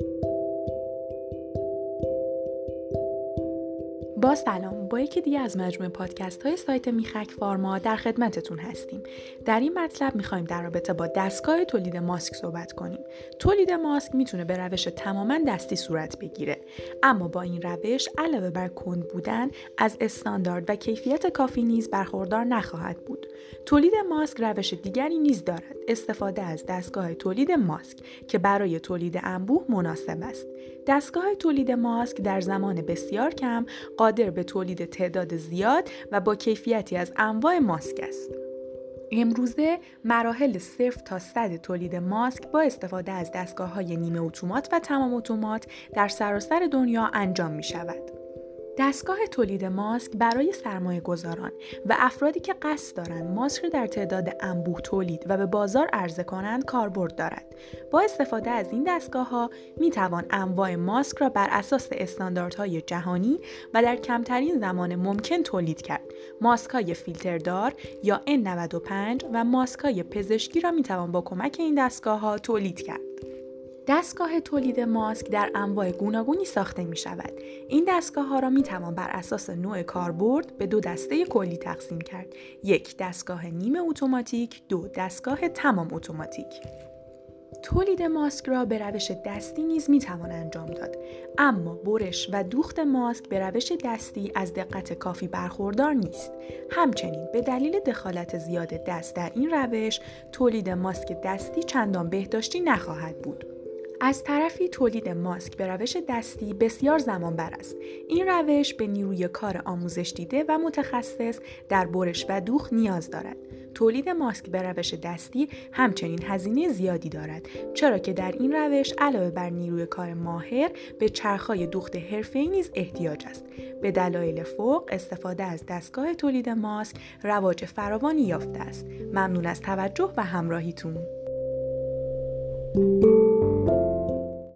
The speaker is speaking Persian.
Thank you. با سلام. با یکی دیگه از مجموعه پادکست های سایت میخک فارما در خدمتتون هستیم. در این مطلب می‌خوایم در رابطه با دستگاه تولید ماسک صحبت کنیم. تولید ماسک می‌تونه به روش تماما دستی صورت بگیره. اما با این روش علاوه بر کند بودن از استاندارد و کیفیت کافی نیز برخوردار نخواهد بود. تولید ماسک روش دیگری نیز دارد. استفاده از دستگاه تولید ماسک که برای تولید انبوه مناسب است. دستگاه تولید ماسک در زمان بسیار کم قادر به تولید تعداد زیاد و با کیفیتی از انواع ماسک است. امروزه مراحل صفر تا صد تولید ماسک با استفاده از دستگاه های نیمه اتومات و تمام اتومات در سراسر دنیا انجام می شود. دستگاه تولید ماسک برای سرمایه گذاران و افرادی که قصد دارند ماسک را در تعداد انبوه تولید و به بازار عرضه کنند کاربرد دارد. با استفاده از این دستگاه ها می توان انواع ماسک را بر اساس استانداردهای جهانی و در کمترین زمان ممکن تولید کرد. ماسک های فیلتردار یا N95 و ماسک های پزشکی را می توان با کمک این دستگاه ها تولید کرد. دستگاه تولید ماسک در انواع گوناگونی ساخته می شود. این دستگاه ها را می توان بر اساس نوع کاربرد به دو دسته کلی تقسیم کرد. یک دستگاه نیمه اتوماتیک، دو دستگاه تمام اتوماتیک. تولید ماسک را به روش دستی نیز می توان انجام داد اما برش و دوخت ماسک به روش دستی از دقت کافی برخوردار نیست همچنین به دلیل دخالت زیاد دست در این روش تولید ماسک دستی چندان بهداشتی نخواهد بود از طرفی تولید ماسک به روش دستی بسیار زمان بر است. این روش به نیروی کار آموزش دیده و متخصص در برش و دوخ نیاز دارد. تولید ماسک به روش دستی همچنین هزینه زیادی دارد چرا که در این روش علاوه بر نیروی کار ماهر به چرخهای دوخت حرفه‌ای نیز احتیاج است به دلایل فوق استفاده از دستگاه تولید ماسک رواج فراوانی یافته است ممنون از توجه و همراهیتون